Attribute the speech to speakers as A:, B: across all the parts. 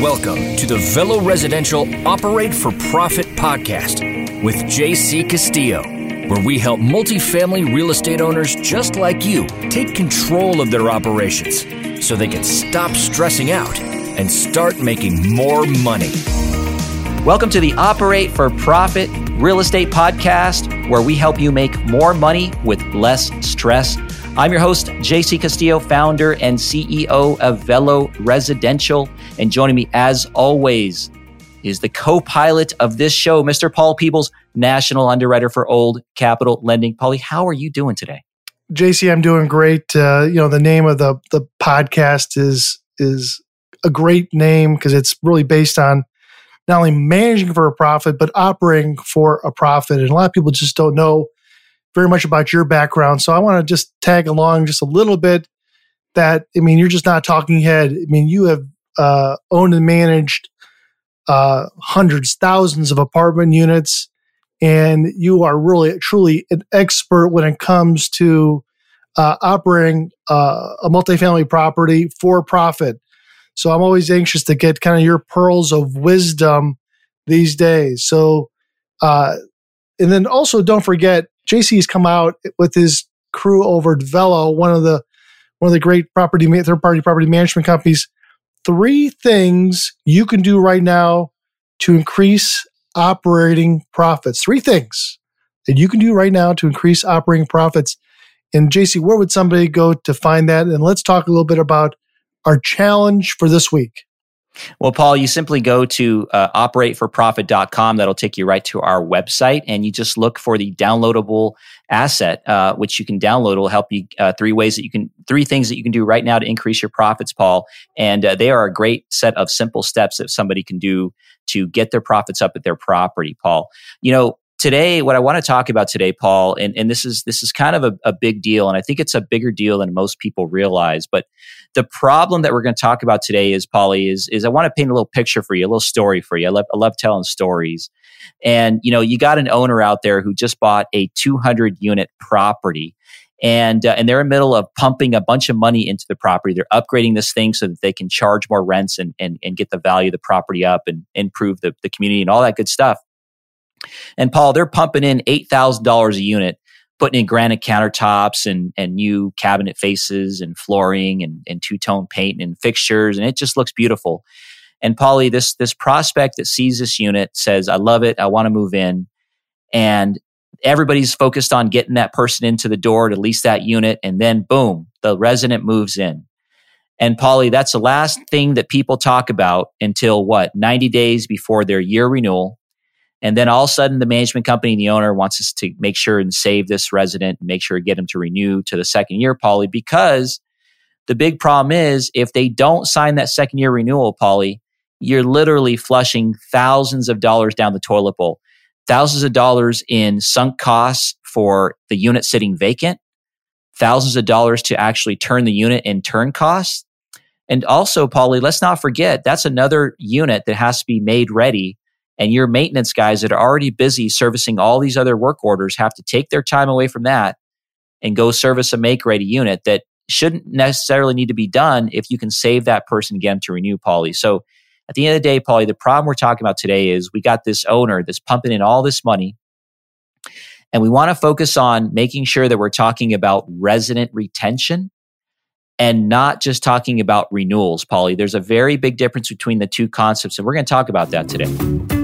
A: Welcome to the Velo Residential Operate for Profit podcast with JC Castillo, where we help multifamily real estate owners just like you take control of their operations so they can stop stressing out and start making more money.
B: Welcome to the Operate for Profit Real Estate Podcast, where we help you make more money with less stress. I'm your host, JC Castillo, founder and CEO of Velo Residential. And joining me, as always, is the co pilot of this show, Mr. Paul Peebles, national underwriter for Old Capital Lending. Paulie, how are you doing today?
C: JC, I'm doing great. Uh, you know, the name of the the podcast is is a great name because it's really based on not only managing for a profit but operating for a profit. And a lot of people just don't know very much about your background. So I want to just tag along just a little bit. That I mean, you're just not talking head. I mean, you have uh, owned and managed uh, hundreds, thousands of apartment units, and you are really truly an expert when it comes to uh, operating uh, a multifamily property for profit. So I'm always anxious to get kind of your pearls of wisdom these days. So, uh, and then also don't forget, JC has come out with his crew over at Velo, one of the one of the great property third party property management companies three things you can do right now to increase operating profits. Three things that you can do right now to increase operating profits. And JC, where would somebody go to find that? And let's talk a little bit about our challenge for this week.
B: Well, Paul, you simply go to uh, operateforprofit.com. That'll take you right to our website, and you just look for the downloadable asset, uh, which you can download. It'll help you uh, three ways that you can, three things that you can do right now to increase your profits, Paul. And uh, they are a great set of simple steps that somebody can do to get their profits up at their property, Paul. You know, today what i want to talk about today paul and, and this is this is kind of a, a, big deal and i think it's a bigger deal than most people realize but the problem that we're going to talk about today is Paulie is is I want to paint a little picture for you, a little story for you. I love I love telling stories. And you know, you got an owner out there who just bought a 200 unit property and uh, and they're in the middle of pumping a bunch of money into the property. They're upgrading this thing so that they can charge more rents and and, and get the value of the property up and improve the, the community and all that good stuff. And Paul, they're pumping in eight thousand dollars a unit putting in granite countertops and, and new cabinet faces and flooring and, and two tone paint and fixtures. And it just looks beautiful. And Polly, this, this prospect that sees this unit says, I love it. I want to move in. And everybody's focused on getting that person into the door to lease that unit. And then boom, the resident moves in. And Polly, that's the last thing that people talk about until what? 90 days before their year renewal. And then all of a sudden, the management company and the owner wants us to make sure and save this resident and make sure to get him to renew to the second year, Paulie, because the big problem is if they don't sign that second year renewal, Paulie, you're literally flushing thousands of dollars down the toilet bowl, thousands of dollars in sunk costs for the unit sitting vacant, thousands of dollars to actually turn the unit in turn costs. And also, Paulie, let's not forget that's another unit that has to be made ready and your maintenance guys that are already busy servicing all these other work orders have to take their time away from that and go service a make ready unit that shouldn't necessarily need to be done if you can save that person again to renew Paulie. So at the end of the day, Paulie, the problem we're talking about today is we got this owner that's pumping in all this money. And we want to focus on making sure that we're talking about resident retention and not just talking about renewals, Paulie. There's a very big difference between the two concepts, and we're going to talk about that today.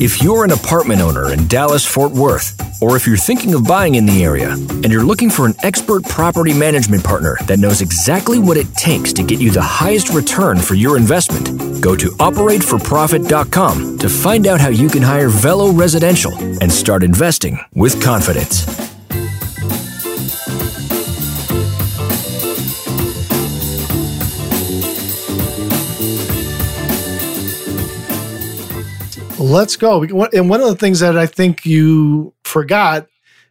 A: If you're an apartment owner in Dallas, Fort Worth, or if you're thinking of buying in the area and you're looking for an expert property management partner that knows exactly what it takes to get you the highest return for your investment, go to operateforprofit.com to find out how you can hire Velo Residential and start investing with confidence.
C: Let's go. And one of the things that I think you forgot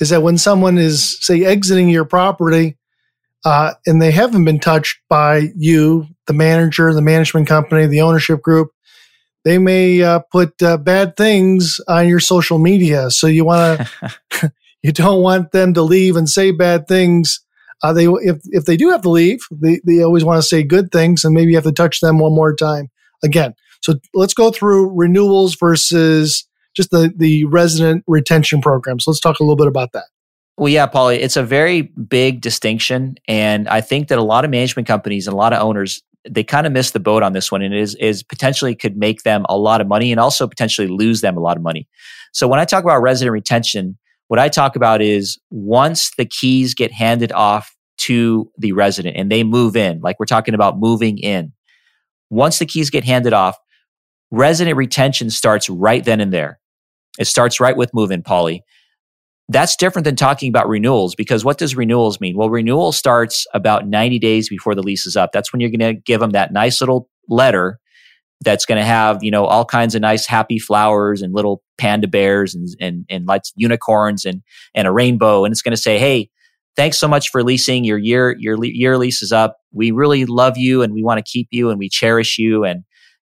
C: is that when someone is, say, exiting your property uh, and they haven't been touched by you, the manager, the management company, the ownership group, they may uh, put uh, bad things on your social media. So you want to you don't want them to leave and say bad things. Uh, they if if they do have to leave, they they always want to say good things, and maybe you have to touch them one more time again. So let's go through renewals versus just the the resident retention program. So let's talk a little bit about that.
B: Well, yeah, Paulie, it's a very big distinction, and I think that a lot of management companies and a lot of owners they kind of miss the boat on this one, and is is potentially could make them a lot of money and also potentially lose them a lot of money. So when I talk about resident retention, what I talk about is once the keys get handed off to the resident and they move in, like we're talking about moving in. Once the keys get handed off, resident retention starts right then and there. It starts right with move in, Paulie. That's different than talking about renewals because what does renewals mean? Well, renewal starts about 90 days before the lease is up. That's when you're going to give them that nice little letter that's going to have, you know, all kinds of nice happy flowers and little panda bears and, and, and lights, unicorns and, and a rainbow. And it's going to say, Hey, thanks so much for leasing your year, your year lease is up. We really love you and we want to keep you and we cherish you. And,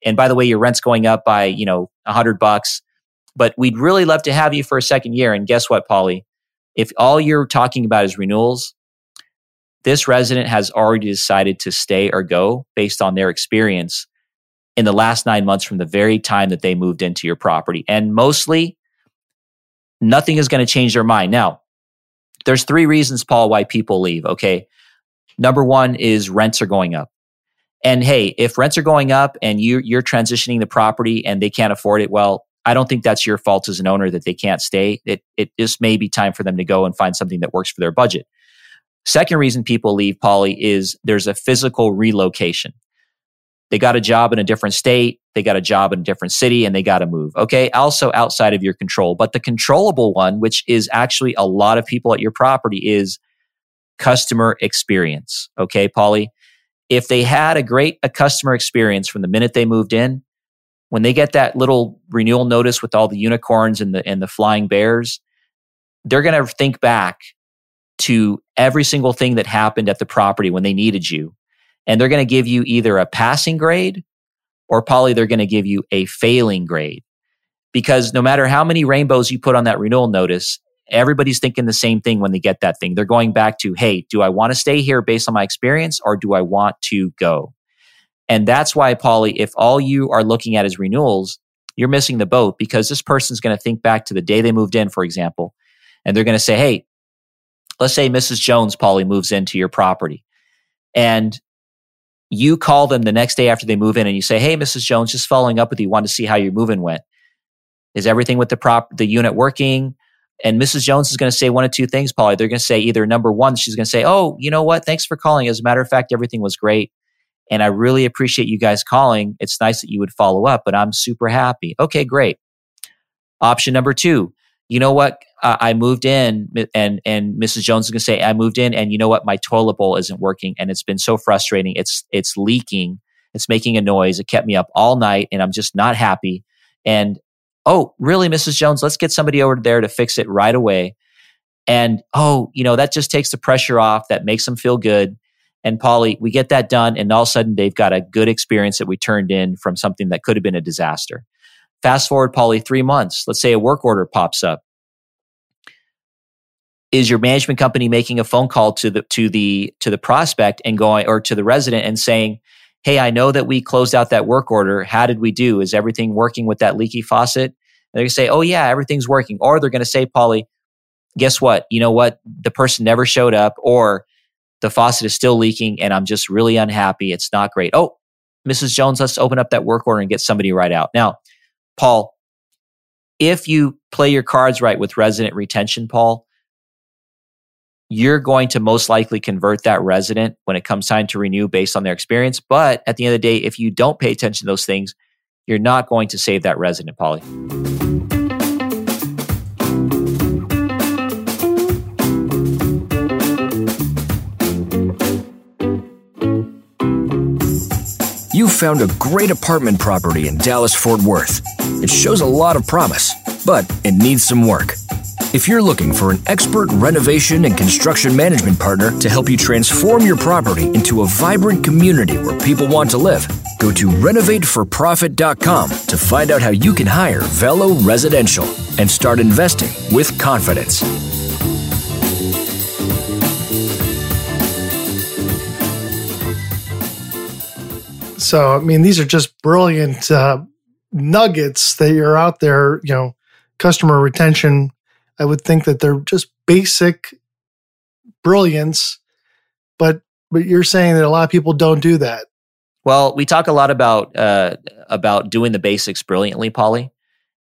B: and by the way, your rent's going up by, you know, a hundred bucks but we'd really love to have you for a second year. And guess what, Paulie? If all you're talking about is renewals, this resident has already decided to stay or go based on their experience in the last nine months from the very time that they moved into your property. And mostly, nothing is going to change their mind. Now, there's three reasons, Paul, why people leave. Okay. Number one is rents are going up. And hey, if rents are going up and you, you're transitioning the property and they can't afford it, well, I don't think that's your fault as an owner that they can't stay. It, it just may be time for them to go and find something that works for their budget. Second reason people leave Polly is there's a physical relocation. They got a job in a different state, they got a job in a different city, and they got to move. Okay. Also outside of your control. But the controllable one, which is actually a lot of people at your property, is customer experience. Okay, Paulie. If they had a great a customer experience from the minute they moved in, when they get that little renewal notice with all the unicorns and the and the flying bears, they're going to think back to every single thing that happened at the property when they needed you. And they're going to give you either a passing grade or probably they're going to give you a failing grade. Because no matter how many rainbows you put on that renewal notice, everybody's thinking the same thing when they get that thing. They're going back to, hey, do I want to stay here based on my experience or do I want to go? And that's why, Paulie, if all you are looking at is renewals, you're missing the boat because this person's going to think back to the day they moved in, for example, and they're going to say, Hey, let's say Mrs. Jones, Paulie, moves into your property. And you call them the next day after they move in and you say, Hey, Mrs. Jones, just following up with you, want to see how your moving went. Is everything with the prop, the unit working? And Mrs. Jones is going to say one of two things, Paulie. They're going to say either number one, she's going to say, Oh, you know what? Thanks for calling. As a matter of fact, everything was great. And I really appreciate you guys calling. It's nice that you would follow up, but I'm super happy. Okay, great. Option number two, you know what? Uh, I moved in and, and Mrs. Jones is going to say, I moved in and you know what? My toilet bowl isn't working and it's been so frustrating. It's, it's leaking. It's making a noise. It kept me up all night and I'm just not happy. And oh, really, Mrs. Jones, let's get somebody over there to fix it right away. And oh, you know, that just takes the pressure off. That makes them feel good. And Polly, we get that done, and all of a sudden they've got a good experience that we turned in from something that could have been a disaster. Fast forward, Polly, three months. Let's say a work order pops up. Is your management company making a phone call to the to the to the prospect and going or to the resident and saying, "Hey, I know that we closed out that work order. How did we do? Is everything working with that leaky faucet?" They're going to say, "Oh yeah, everything's working." Or they're going to say, "Paulie, guess what? You know what? The person never showed up, or the faucet is still leaking and I'm just really unhappy. It's not great. Oh, Mrs. Jones, let's open up that work order and get somebody right out. Now, Paul, if you play your cards right with resident retention, Paul, you're going to most likely convert that resident when it comes time to renew based on their experience. But at the end of the day, if you don't pay attention to those things, you're not going to save that resident, Polly.
A: You found a great apartment property in Dallas Fort Worth. It shows a lot of promise, but it needs some work. If you're looking for an expert renovation and construction management partner to help you transform your property into a vibrant community where people want to live, go to renovateforprofit.com to find out how you can hire Velo Residential and start investing with confidence.
C: So, I mean, these are just brilliant uh, nuggets that you're out there, you know, customer retention I would think that they're just basic brilliance, but but you're saying that a lot of people don't do that.
B: Well, we talk a lot about uh, about doing the basics brilliantly, Polly,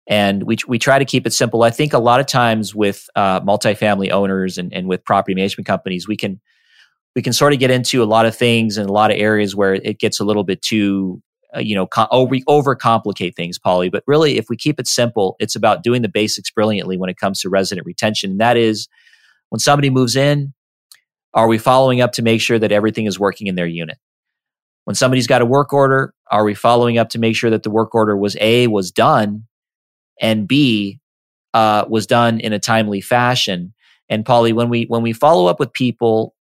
B: and we we try to keep it simple. I think a lot of times with uh, multifamily owners and, and with property management companies, we can we can sort of get into a lot of things and a lot of areas where it gets a little bit too uh, you know com- oh, we overcomplicate things Paulie but really if we keep it simple it's about doing the basics brilliantly when it comes to resident retention and that is when somebody moves in are we following up to make sure that everything is working in their unit? When somebody's got a work order are we following up to make sure that the work order was a was done and b uh, was done in a timely fashion? And Paulie, when we when we follow up with people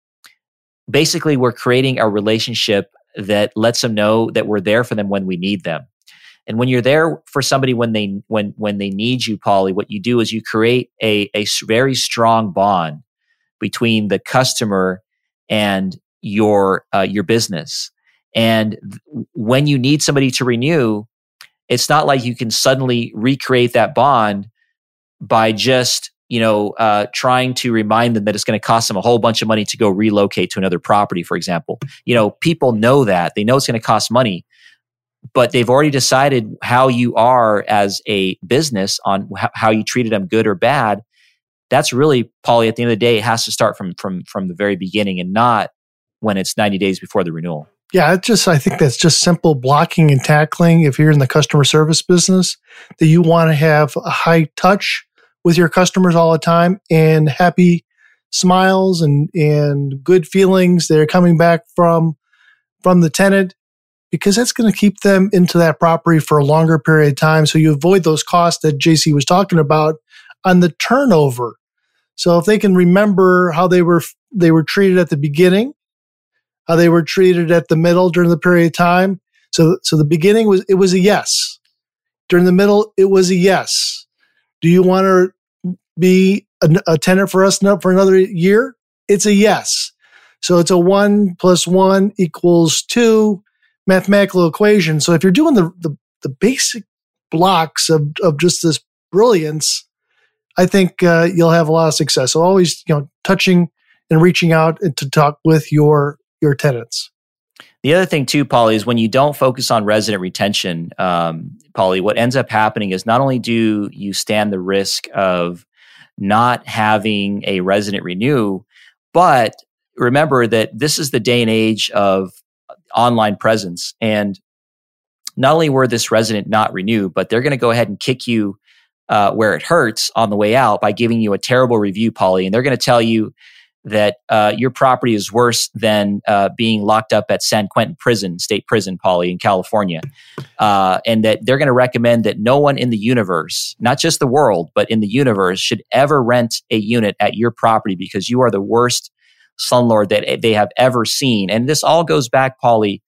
B: basically we're creating a relationship that lets them know that we're there for them when we need them. And when you're there for somebody when they when when they need you, Paulie, what you do is you create a a very strong bond between the customer and your uh, your business. And th- when you need somebody to renew, it's not like you can suddenly recreate that bond by just you know, uh, trying to remind them that it's going to cost them a whole bunch of money to go relocate to another property, for example. You know, people know that. They know it's going to cost money, but they've already decided how you are as a business on wh- how you treated them good or bad. That's really, Paulie, at the end of the day, it has to start from, from, from the very beginning and not when it's 90 days before the renewal.
C: Yeah, it just I think that's just simple blocking and tackling. If you're in the customer service business, that you want to have a high touch with your customers all the time and happy smiles and and good feelings they're coming back from from the tenant because that's going to keep them into that property for a longer period of time so you avoid those costs that JC was talking about on the turnover. So if they can remember how they were they were treated at the beginning how they were treated at the middle during the period of time so so the beginning was it was a yes. During the middle it was a yes do you want to be a, a tenant for us for another year? It's a yes. So it's a one plus one equals two mathematical equation. So if you're doing the, the, the basic blocks of, of just this brilliance, I think uh, you'll have a lot of success. So always, you know, touching and reaching out to talk with your your tenants.
B: The other thing too, Paulie, is when you don't focus on resident retention, um, Paulie, what ends up happening is not only do you stand the risk of not having a resident renew, but remember that this is the day and age of online presence. And not only were this resident not renew, but they're going to go ahead and kick you uh, where it hurts on the way out by giving you a terrible review, Paulie. And they're going to tell you that uh, your property is worse than uh, being locked up at San Quentin Prison, State Prison, Paulie, in California. Uh, and that they're going to recommend that no one in the universe, not just the world, but in the universe, should ever rent a unit at your property because you are the worst slumlord that they have ever seen. And this all goes back, Paulie,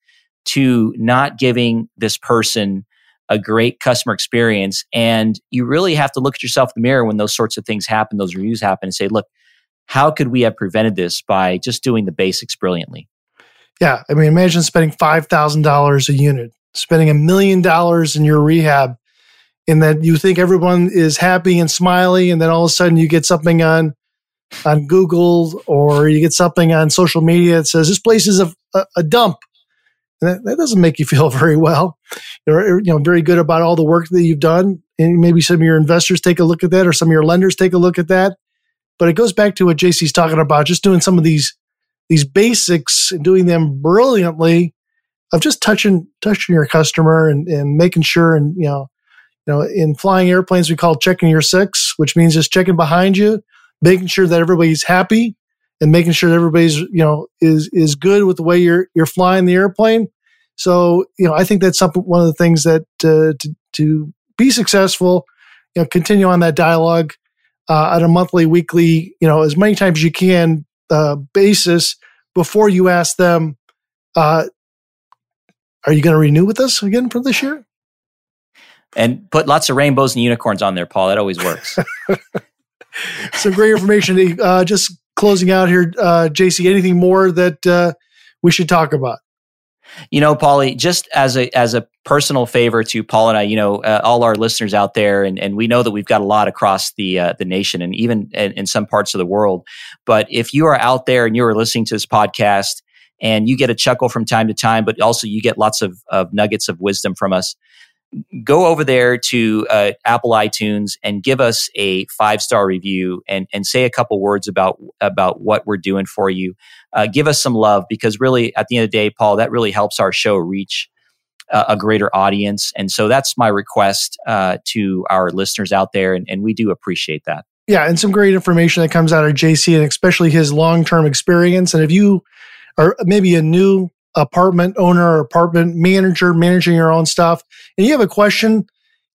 B: to not giving this person a great customer experience. And you really have to look at yourself in the mirror when those sorts of things happen, those reviews happen, and say, look, how could we have prevented this by just doing the basics brilliantly?
C: Yeah. I mean, imagine spending $5,000 a unit, spending a million dollars in your rehab, and that you think everyone is happy and smiley, and then all of a sudden you get something on on Google or you get something on social media that says this place is a, a, a dump. That, that, doesn't make you feel very well. You're you know very good about all the work that you've done, and maybe some of your investors take a look at that, or some of your lenders take a look at that, but it goes back to what JC's talking about, just doing some of these these basics and doing them brilliantly of just touching touching your customer and, and making sure and you know you know in flying airplanes we call checking your six which means just checking behind you making sure that everybody's happy and making sure that everybody's you know is is good with the way you're you're flying the airplane. So you know i think that's something one of the things that uh, to to be successful you know continue on that dialogue uh, on a monthly, weekly, you know, as many times as you can uh, basis before you ask them, uh, are you going to renew with us again for this year?
B: And put lots of rainbows and unicorns on there, Paul. That always works.
C: Some great information. Uh, just closing out here, uh, JC, anything more that uh, we should talk about?
B: You know, Paulie, just as a as a personal favor to Paul and I, you know, uh, all our listeners out there, and, and we know that we've got a lot across the uh, the nation and even in, in some parts of the world. But if you are out there and you are listening to this podcast and you get a chuckle from time to time, but also you get lots of, of nuggets of wisdom from us, go over there to uh, Apple iTunes and give us a five star review and and say a couple words about about what we're doing for you. Uh, give us some love because really, at the end of the day, Paul, that really helps our show reach uh, a greater audience. And so that's my request uh, to our listeners out there, and, and we do appreciate that.
C: Yeah, and some great information that comes out of JC, and especially his long term experience. And if you are maybe a new apartment owner or apartment manager managing your own stuff, and you have a question,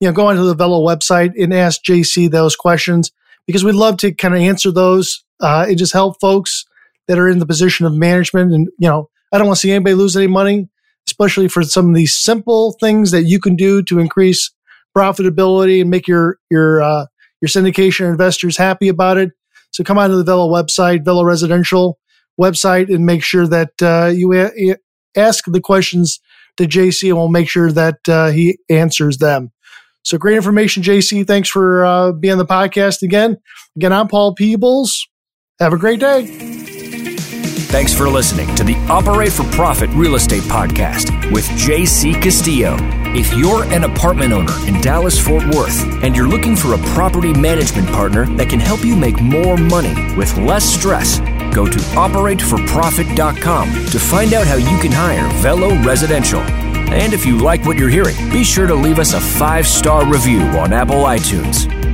C: you know, go onto the Velo website and ask JC those questions because we'd love to kind of answer those. Uh, it just help folks that are in the position of management. And, you know, I don't want to see anybody lose any money, especially for some of these simple things that you can do to increase profitability and make your, your, uh, your syndication investors happy about it. So come on to the Velo website, Velo Residential website, and make sure that uh, you ask the questions to JC, and we'll make sure that uh, he answers them. So great information, JC. Thanks for uh, being on the podcast again. Again, I'm Paul Peebles. Have a great day.
A: Thanks for listening to the Operate for Profit Real Estate Podcast with JC Castillo. If you're an apartment owner in Dallas Fort Worth and you're looking for a property management partner that can help you make more money with less stress, go to operateforprofit.com to find out how you can hire Velo Residential. And if you like what you're hearing, be sure to leave us a five star review on Apple iTunes.